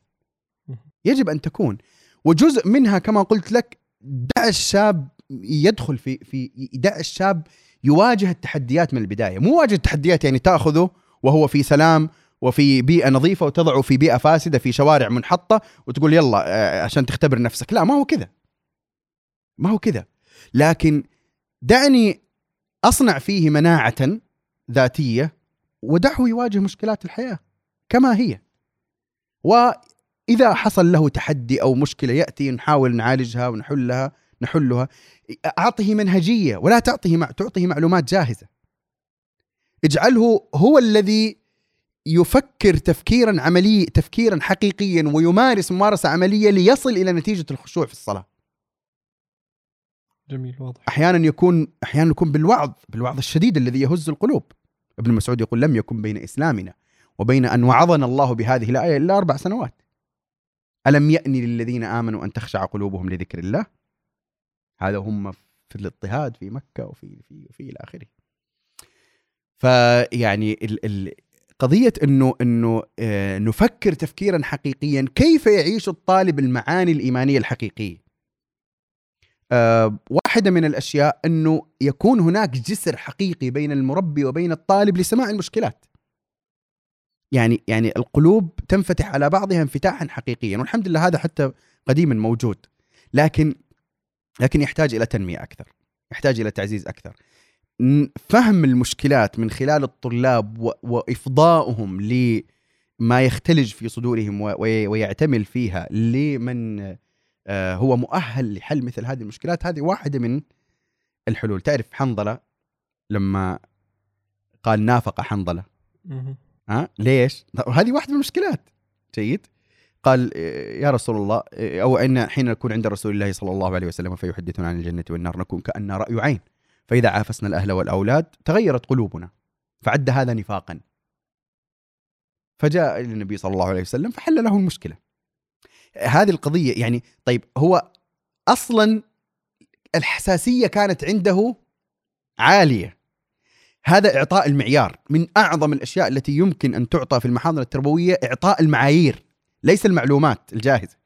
يجب أن تكون. وجزء منها كما قلت لك دع الشاب يدخل في في دع الشاب يواجه التحديات من البداية. مو واجه التحديات يعني تأخذه وهو في سلام وفي بيئة نظيفة وتضعه في بيئة فاسدة في شوارع منحطة وتقول يلا آه، عشان تختبر نفسك. لا ما هو كذا. ما هو كذا. لكن دعني أصنع فيه مناعة ذاتية ودعه يواجه مشكلات الحياة كما هي. واذا حصل له تحدي أو مشكلة يأتي نحاول نعالجها ونحلها نحلها. أعطه منهجية ولا تعطيه مع تعطيه معلومات جاهزة. اجعله هو الذي يفكر تفكيرا عملي تفكيرا حقيقيا ويمارس ممارسة عملية ليصل إلى نتيجة الخشوع في الصلاة. جميل واضح. أحيانا يكون أحيانا يكون بالوعظ بالوعظ الشديد الذي يهز القلوب. ابن مسعود يقول لم يكن بين إسلامنا وبين أن وعظنا الله بهذه الآية إلا أربع سنوات. ألم يأن للذين آمنوا أن تخشع قلوبهم لذكر الله؟ هذا هم في الاضطهاد في مكة وفي في في إلى آخره. فيعني ال ال قضية إنه إنه آه، نفكر تفكيرا حقيقيا كيف يعيش الطالب المعاني الإيمانية الحقيقية. آه، واحدة من الأشياء أنه يكون هناك جسر حقيقي بين المربي وبين الطالب لسماع المشكلات. يعني يعني القلوب تنفتح على بعضها انفتاحا حقيقيا والحمد لله هذا حتى قديما موجود. لكن لكن يحتاج إلى تنمية أكثر يحتاج إلى تعزيز أكثر. ن- فهم المشكلات من خلال الطلاب و- وإفضاؤهم لما يختلج في صدورهم ويعتمل فيها لمن آه، هو مؤهل لحل مثل هذه المشكلات هذه واحدة من الحلول. تعرف حنظلة لما قال نافق حنظلة. ها؟ ليش؟ هذه واحدة من المشكلات. جيد. قال يا رسول الله أو إن حين نكون عند رسول الله صلى الله عليه وسلم فيحدثنا عن الجنة والنار نكون كأن رأي عين. فإذا عافسنا الأهل والأولاد تغيرت قلوبنا. فعد هذا نفاقا. فجاء النبي صلى الله عليه وسلم فحل له المشكلة. هذه القضية يعني طيب هو أصلا الحساسية كانت عنده عالية. هذا إعطاء المعيار. من أعظم الأشياء التي يمكن أن تعطى في المحاضرة التربوية إعطاء المعايير. ليس المعلومات الجاهزة.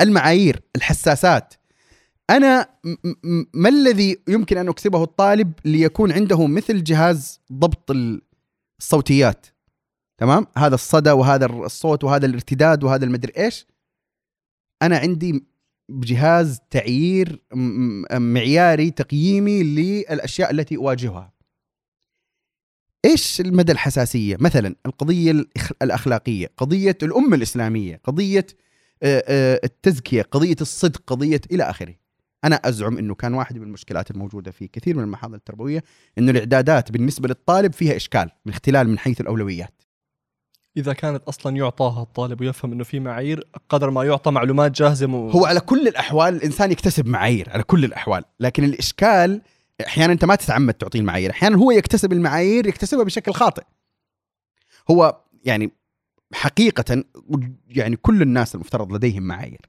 المعايير الحساسات. أنا ما الذي يمكن أن أكسبه الطالب ليكون عنده مثل جهاز ضبط ال- الصوتيات؟ تمام؟ هذا الصدى وهذا الصوت وهذا الارتداد وهذا المدري إيش. أنا عندي جهاز تعيير معياري تقييمي للأشياء التي أواجهها. إيش المدى الحساسية؟ مثلا القضية الأخلاقية قضية الأمة الإسلامية قضية آه، آه، التزكية قضية الصدق قضية إلى آخره. أنا أزعم إنه كان واحد من المشكلات الموجودة في كثير من المحاضر التربوية إنه الإعدادات بالنسبة للطالب فيها إشكال من اختلال من حيث الأولويات. إذا كانت أصلا يعطاها الطالب ويفهم إنه في معايير قدر ما يعطى معلومات جاهزة مو... هو على كل الأحوال الإنسان يكتسب معايير على كل الأحوال لكن الإشكال أحيانا أنت ما تتعمد تعطيه المعايير. أحيانا هو يكتسب المعايير يكتسبها بشكل خاطئ. هو يعني حقيقة يعني كل الناس المفترض لديهم معايير.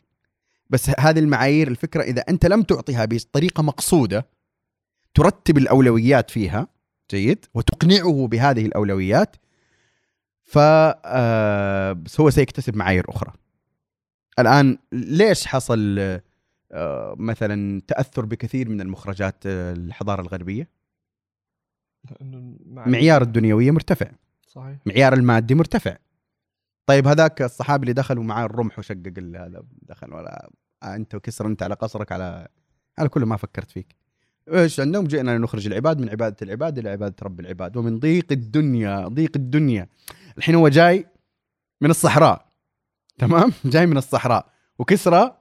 بس هذه المعايير الفكرة إذا أنت لم تعطيها بطريقة مقصودة ترتب الأولويات فيها جيد وتقنعه بهذه الأولويات ف آه، هو سيكتسب معايير أخرى. الآن ليش حصل مثلا تأثر بكثير من المخرجات آه، الحضارة الغربية؟ معيار الدنيوية مرتفع. صحيح. معيار المادي مرتفع. طيب هذاك الصحابي اللي دخل ومعاه الرمح وشقق ال- هذا دخل ولا آه أنت وكسر أنت على قصرك على على كل ما فكرت فيك. إيش عندهم؟ جئنا نخرج العباد من عبادة العباد إلى عبادة رب العباد. ومن ضيق الدنيا ضيق الدنيا. الحين هو جاي من الصحراء تمام؟ جاي من الصحراء. وكسرى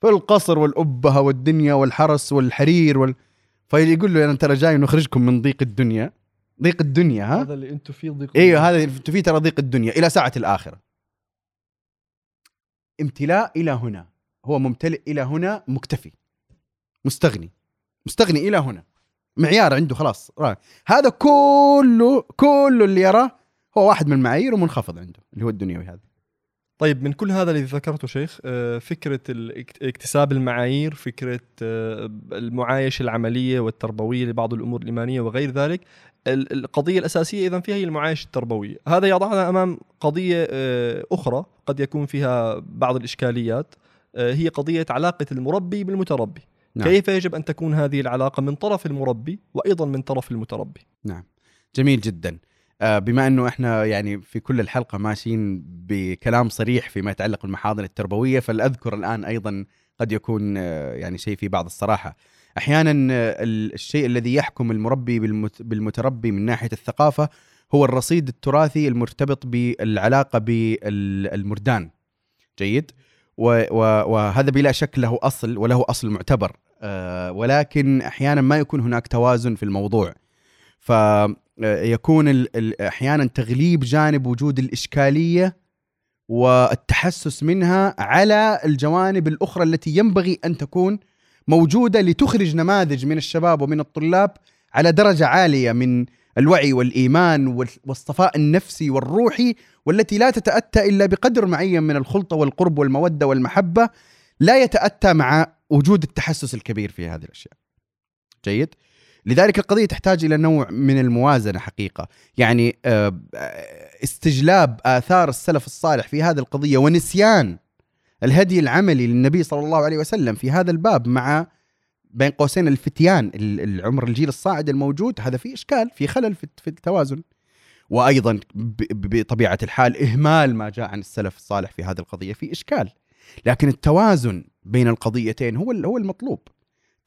في القصر والأبهة والدنيا والحرس والحرير وال... فيقول له أنا ترى جاي نخرجكم من ضيق الدنيا. ضيق الدنيا ها؟ هذا اللي أنتم فيه ضيق إيوه هذا أنتم فيه ترى ضيق الدنيا. إلى ساعة الآخرة. امتلاء إلى هنا. هو ممتلئ إلى هنا مكتفي. مستغني. مستغني إلى هنا. معيار عنده خلاص. رأي. هذا كله كله اللي يراه هو واحد من المعايير ومنخفض عنده اللي هو الدنيوي هذا. طيب من كل هذا اللي ذكرته شيخ آه، فكرة اكتساب المعايير فكرة آه، المعايشة العملية والتربوية لبعض الأمور الإيمانية وغير ذلك ال- القضية الأساسية إذا فيها هي المعايشة التربوية. هذا يضعنا أمام قضية آه، أخرى قد يكون فيها بعض الإشكاليات هي قضية علاقة المربي بالمتربي. نعم. كيف يجب أن تكون هذه العلاقة من طرف المربي وأيضا من طرف المتربي؟ جميل جدا. بما إنه إحنا يعني في كل الحلقة ماشيين بكلام صريح فيما يتعلق بالمحاضن التربوية فلأذكر الآن أيضا قد يكون آه، يعني شيء في بعض الصراحة. أحيانا آه، ال- الشيء الذي يحكم المربي بالمت- بالمتربي من ناحية الثقافة هو الرصيد التراثي المرتبط بالعلاقة بالمردان جيد؟ وهذا بلا شك له أصل وله أصل معتبر آه، ولكن أحيانا ما يكون هناك توازن في الموضوع. ال- ال- أحيانا تغليب جانب وجود الإشكالية والتحسس منها على الجوانب الأخرى التي ينبغي أن تكون موجودة لتخرج نماذج من الشباب ومن الطلاب على درجة عالية من الوعي والإيمان وال- والصفاء النفسي والروحي والتي لا تتأتى إلا بقدر معين من الخلطة والقرب والمودة والمحبة لا يتأتى مع وجود التحسس الكبير في هذه الأشياء. جيد؟ لذلك القضية تحتاج إلى نوع من الموازنة حقيقة، يعني آه، استجلاب آثار السلف الصالح في هذه القضية ونسيان الهدي العملي للنبي صلى الله عليه وسلم في هذا الباب مع بين قوسين الفتيان ال- العمر الجيل الصاعد الموجود. هذا في إشكال في خلل في التوازن. وأيضا بطبيعة الحال إهمال ما جاء عن السلف الصالح في هذه القضية في إشكال. لكن التوازن بين القضيتين هو هو المطلوب.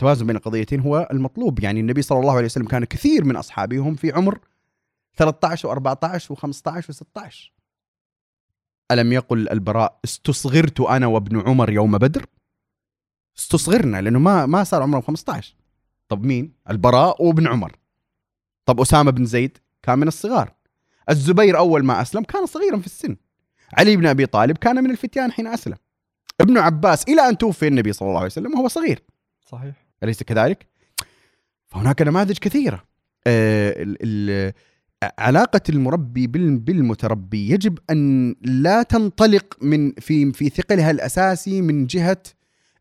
التوازن بين القضيتين هو المطلوب. يعني النبي صلى الله عليه وسلم كان كثير من اصحابه هم في عمر 13 و14 و15 و16 ألم يقل البراء استصغرت أنا وابن عمر يوم بدر؟ استصغرنا لأنه ما ما صار عمره 15 طب مين؟ البراء وابن عمر. طب أسامة بن زيد كان من الصغار. الزبير أول ما أسلم كان صغيرا في السن. علي بن أبي طالب كان من الفتيان حين أسلم. ابن عباس إلى أن توفي النبي صلى الله عليه وسلم وهو صغير. صحيح. أليس كذلك؟ فهناك نماذج كثيرة. آه، علاقة المربي بال- بالمتربي يجب أن لا تنطلق من في في ثقلها الأساسي من جهة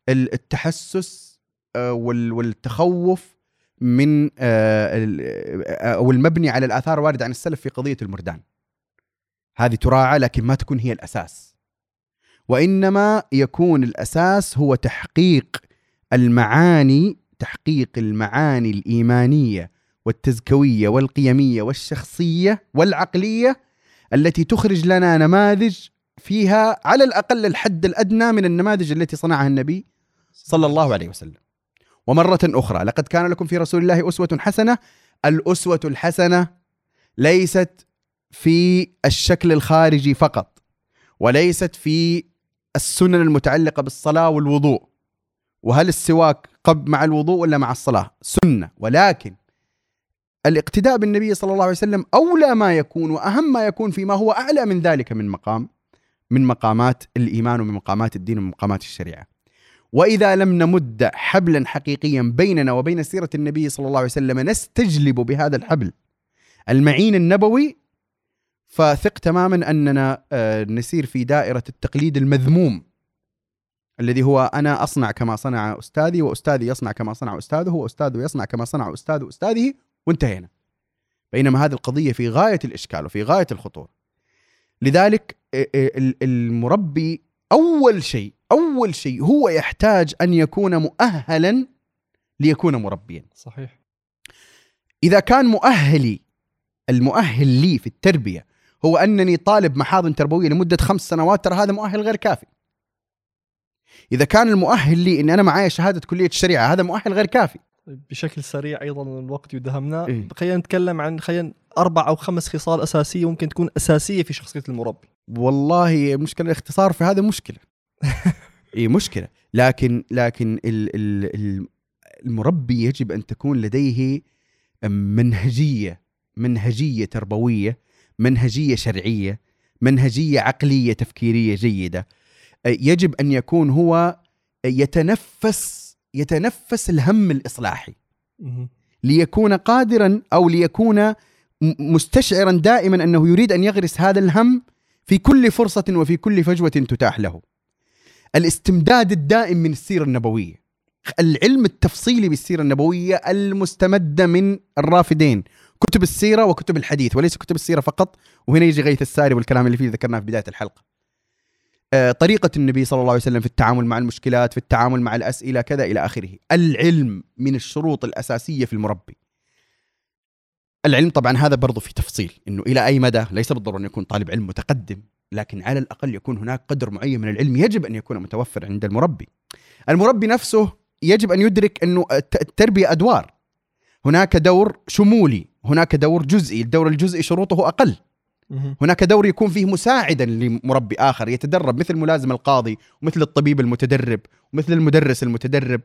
ال- التحسس آه، وال- والتخوف من آه، آه، أو المبني على الآثار الواردة عن السلف في قضية المردان. هذه تراعى لكن ما تكون هي الأساس. وإنما يكون الأساس هو تحقيق المعاني تحقيق المعاني الإيمانية والتزكوية والقيمية والشخصية والعقلية التي تخرج لنا نماذج فيها على الأقل الحد الأدنى من النماذج التي صنعها النبي صلى الله عليه وسلم. ومرة أخرى لقد كان لكم في رسول الله أسوة حسنة، الأسوة الحسنة ليست في الشكل الخارجي فقط وليست في السنن المتعلقة بالصلاة والوضوء وهل السواك قب مع الوضوء ولا مع الصلاة؟ سنة. ولكن الاقتداء بالنبي صلى الله عليه وسلم أولى ما يكون وأهم ما يكون فيما هو أعلى من ذلك من مقام من مقامات الإيمان ومن مقامات الدين ومن مقامات الشريعة. وإذا لم نمد حبلا حقيقيا بيننا وبين سيرة النبي صلى الله عليه وسلم نستجلب بهذا الحبل. المعين النبوي فثق تماما أننا آه، نسير في دائرة التقليد المذموم. الذي هو أنا أصنع كما صنع أستاذي وأستاذي يصنع كما صنع أستاذه وأستاذه يصنع كما صنع أستاذ أستاذه وانتهينا. بينما هذه القضية في غاية الإشكال وفي غاية الخطورة. لذلك ال- ال- المربي أول شيء أول شيء هو يحتاج أن يكون مؤهلا ليكون مربيا. صحيح إذا كان مؤهلي المؤهل لي في التربية هو أنني طالب محاضن تربوية لمدة خمس سنوات ترى هذا مؤهل غير كافي. إذا كان المؤهل لي إني أنا معايا شهادة كلية الشريعة هذا مؤهل غير كافي. بشكل سريع أيضا الوقت يدهمنا. إيه. خلينا نتكلم عن خلينا أربع أو خمس خصال أساسية ممكن تكون أساسية في شخصية المربي. والله مشكلة الاختصار في هذا مشكلة. اي مشكلة. لكن لكن ال ال ال المربي يجب أن تكون لديه منهجية منهجية تربوية منهجية شرعية منهجية عقلية تفكيرية جيدة. يجب أن يكون هو يتنفس يتنفس الهم الإصلاحي. ليكون قادرا أو ليكون مستشعرا دائما أنه يريد أن يغرس هذا الهم في كل فرصة وفي كل فجوة تتاح له. الاستمداد الدائم من السيرة النبوية. العلم التفصيلي بالسيرة النبوية المستمده من الرافدين، كتب السيرة وكتب الحديث وليس كتب السيرة فقط، وهنا يجي غيث الساري والكلام اللي فيه ذكرناه في بداية الحلقة. آه، طريقة النبي صلى الله عليه وسلم في التعامل مع المشكلات، في التعامل مع الأسئلة كذا إلى آخره. العلم من الشروط الأساسية في المربي. العلم طبعا هذا برضو في تفصيل إنه إلى أي مدى ليس بالضرورة أن يكون طالب علم متقدم لكن على الأقل يكون هناك قدر معين من العلم يجب أن يكون متوفر عند المربي. المربي نفسه يجب أن يدرك إنه الت- التربية أدوار. هناك دور شمولي، هناك دور جزئي، الدور الجزئي شروطه أقل. هناك دور يكون فيه مساعدا لمربي آخر يتدرب مثل ملازم القاضي ومثل الطبيب المتدرب ومثل المدرس المتدرب.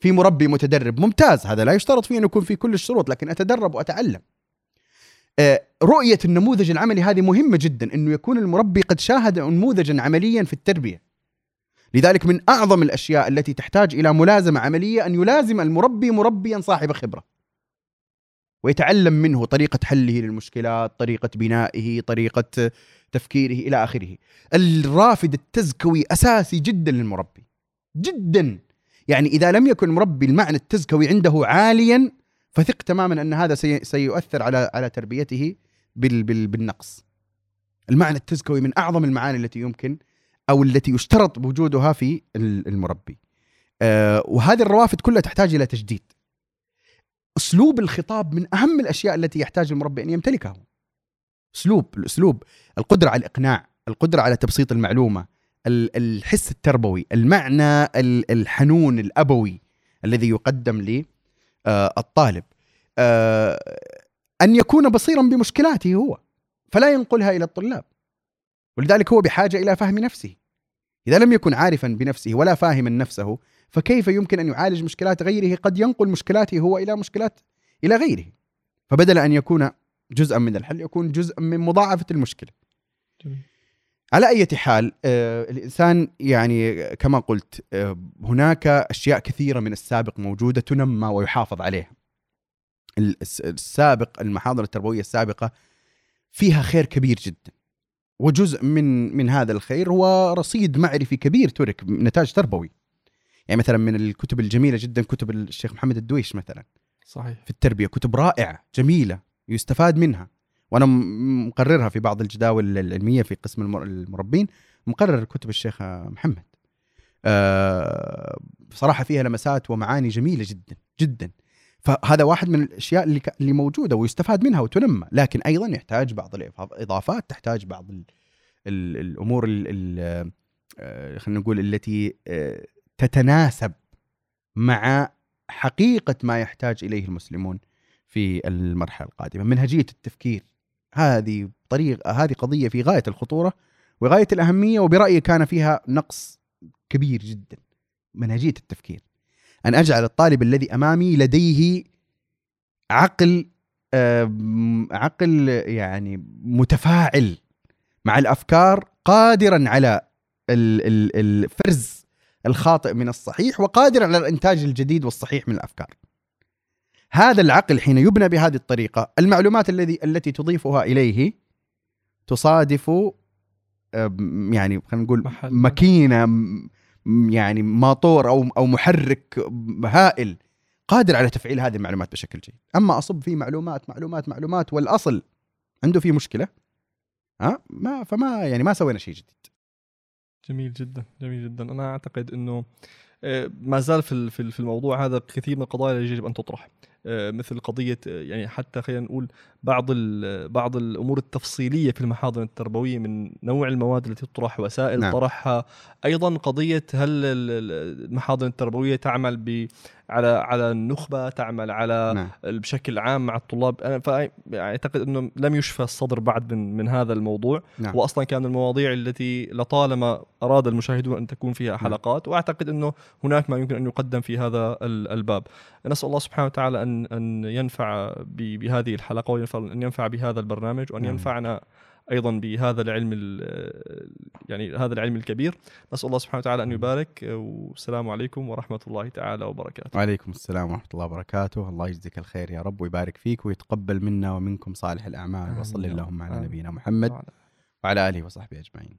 في مربي متدرب. ممتاز هذا لا يشترط فيه أن يكون في كل الشروط لكن أتدرب وأتعلم. آه، رؤية النموذج العملي هذه مهمة جدا إنه يكون المربي قد شاهد نموذجا عمليا في التربية. لذلك من أعظم الأشياء التي تحتاج إلى ملازمة عملية أن يلازم المربي مربيا صاحب خبرة. ويتعلم منه طريقة حله للمشكلات طريقة بنائه طريقة تفكيره إلى آخره. الرافد التزكوي أساسي جدا للمربي. جدا. يعني إذا لم يكن مربي المعنى التزكوي عنده عاليا فثق تماما أن هذا سي- سيؤثر على على تربيته بال بال بالنقص. المعنى التزكوي من أعظم المعاني التي يمكن أو التي يشترط وجودها في ال- المربي. آه وهذه الروافد كلها تحتاج إلى تجديد. أسلوب الخطاب من أهم الأشياء التي يحتاج المربي أن يمتلكها أسلوب الأسلوب القدرة على الإقناع القدرة على تبسيط المعلومة ال- الحس التربوي المعنى ال- الحنون الأبوي الذي يقدم للطالب أن يكون بصيرا بمشكلاته هو فلا ينقلها إلى الطلاب. ولذلك هو بحاجة إلى فهم نفسه. إذا لم يكن عارفا بنفسه ولا فاهما نفسه فكيف يمكن أن يعالج مشكلات غيره؟ قد ينقل مشكلاته هو إلى مشكلات إلى غيره. فبدل أن يكون جزءا من الحل يكون جزءا من مضاعفة المشكلة. جميل. على أي حال آه الإنسان يعني كما قلت آه هناك أشياء كثيرة من السابق موجودة تنمى ويحافظ عليها. الس- السابق المحاضر التربوية السابقة فيها خير كبير جدا. وجزء من من هذا الخير هو رصيد معرفي كبير ترك نتاج تربوي. يعني مثلا من الكتب الجميلة جدا كتب الشيخ محمد الدويش مثلا. صحيح. في التربية كتب رائعة جميلة يستفاد منها. وأنا مقررها في بعض الجداول العلمية في قسم المر- المربين مقرر كتب الشيخ محمد. آه، بصراحه فيها لمسات ومعاني جميلة جدا جدا. فهذا واحد من الأشياء اللي اللي موجودة ويستفاد منها وتنمى. لكن أيضا يحتاج بعض الإضافات تحتاج بعض ال ال الأمور ال- ال- آه، خلينا نقول التي آه، تتناسب مع حقيقة ما يحتاج إليه المسلمون في المرحلة القادمة. منهجية التفكير. هذه طريقه هذه قضية في غاية الخطورة وغاية الأهمية وبرأيي كان فيها نقص كبير جدا. منهجية التفكير. أن أجعل الطالب الذي أمامي لديه عقل عقل يعني متفاعل مع الأفكار قادرا على ال- ال- الفرز الخاطئ من الصحيح وقادرا على الإنتاج الجديد والصحيح من الأفكار. هذا العقل حين يبنى بهذه الطريقة المعلومات الذي التي تضيفها إليه تصادف يعني خلينا نقول محل. ماكينه يعني ماطور أو أو محرك هائل قادر على تفعيل هذه المعلومات بشكل جيد أما أصب فيه معلومات معلومات معلومات والأصل عنده فيه مشكلة ها ما فما يعني ما سوينا شيء جديد جميل جدا جميل جدا. أنا أعتقد إنه آه، ما زال في في ال- في الموضوع هذا كثير من القضايا اللي يجب أن تطرح. آه، مثل قضية آه، يعني حتى خلينا نقول بعض ال- بعض الأمور التفصيلية في المحاضن التربوية من نوع المواد التي تطرح وسائل نعم. طرحها. أيضا قضية هل ال- ال- المحاضن التربوية تعمل ب على على النخبة تعمل على نعم. بشكل عام مع الطلاب. أنا فاعتقد إنه لم يشفى الصدر بعد من من هذا الموضوع. نعم. واصلا كان المواضيع التي لطالما أراد المشاهدون أن تكون فيها نعم. حلقات وأعتقد إنه هناك ما يمكن أن يقدم في هذا ال- الباب. نسأل الله سبحانه وتعالى أن أن ينفع بهذه الحلقة وينفع أن ينفع بهذا البرنامج وأن نعم. ينفعنا أيضا بهذا العلم ال- يعني هذا العلم الكبير. نسأل الله سبحانه وتعالى أن يبارك والسلام عليكم ورحمة الله تعالى وبركاته. وعليكم السلام ورحمة الله وبركاته. الله يجزيك الخير يا رب ويبارك فيك ويتقبل منا ومنكم صالح الأعمال. آمين وصل يا رب. اللهم على. نبينا محمد وعلى آله وصحبه أجمعين.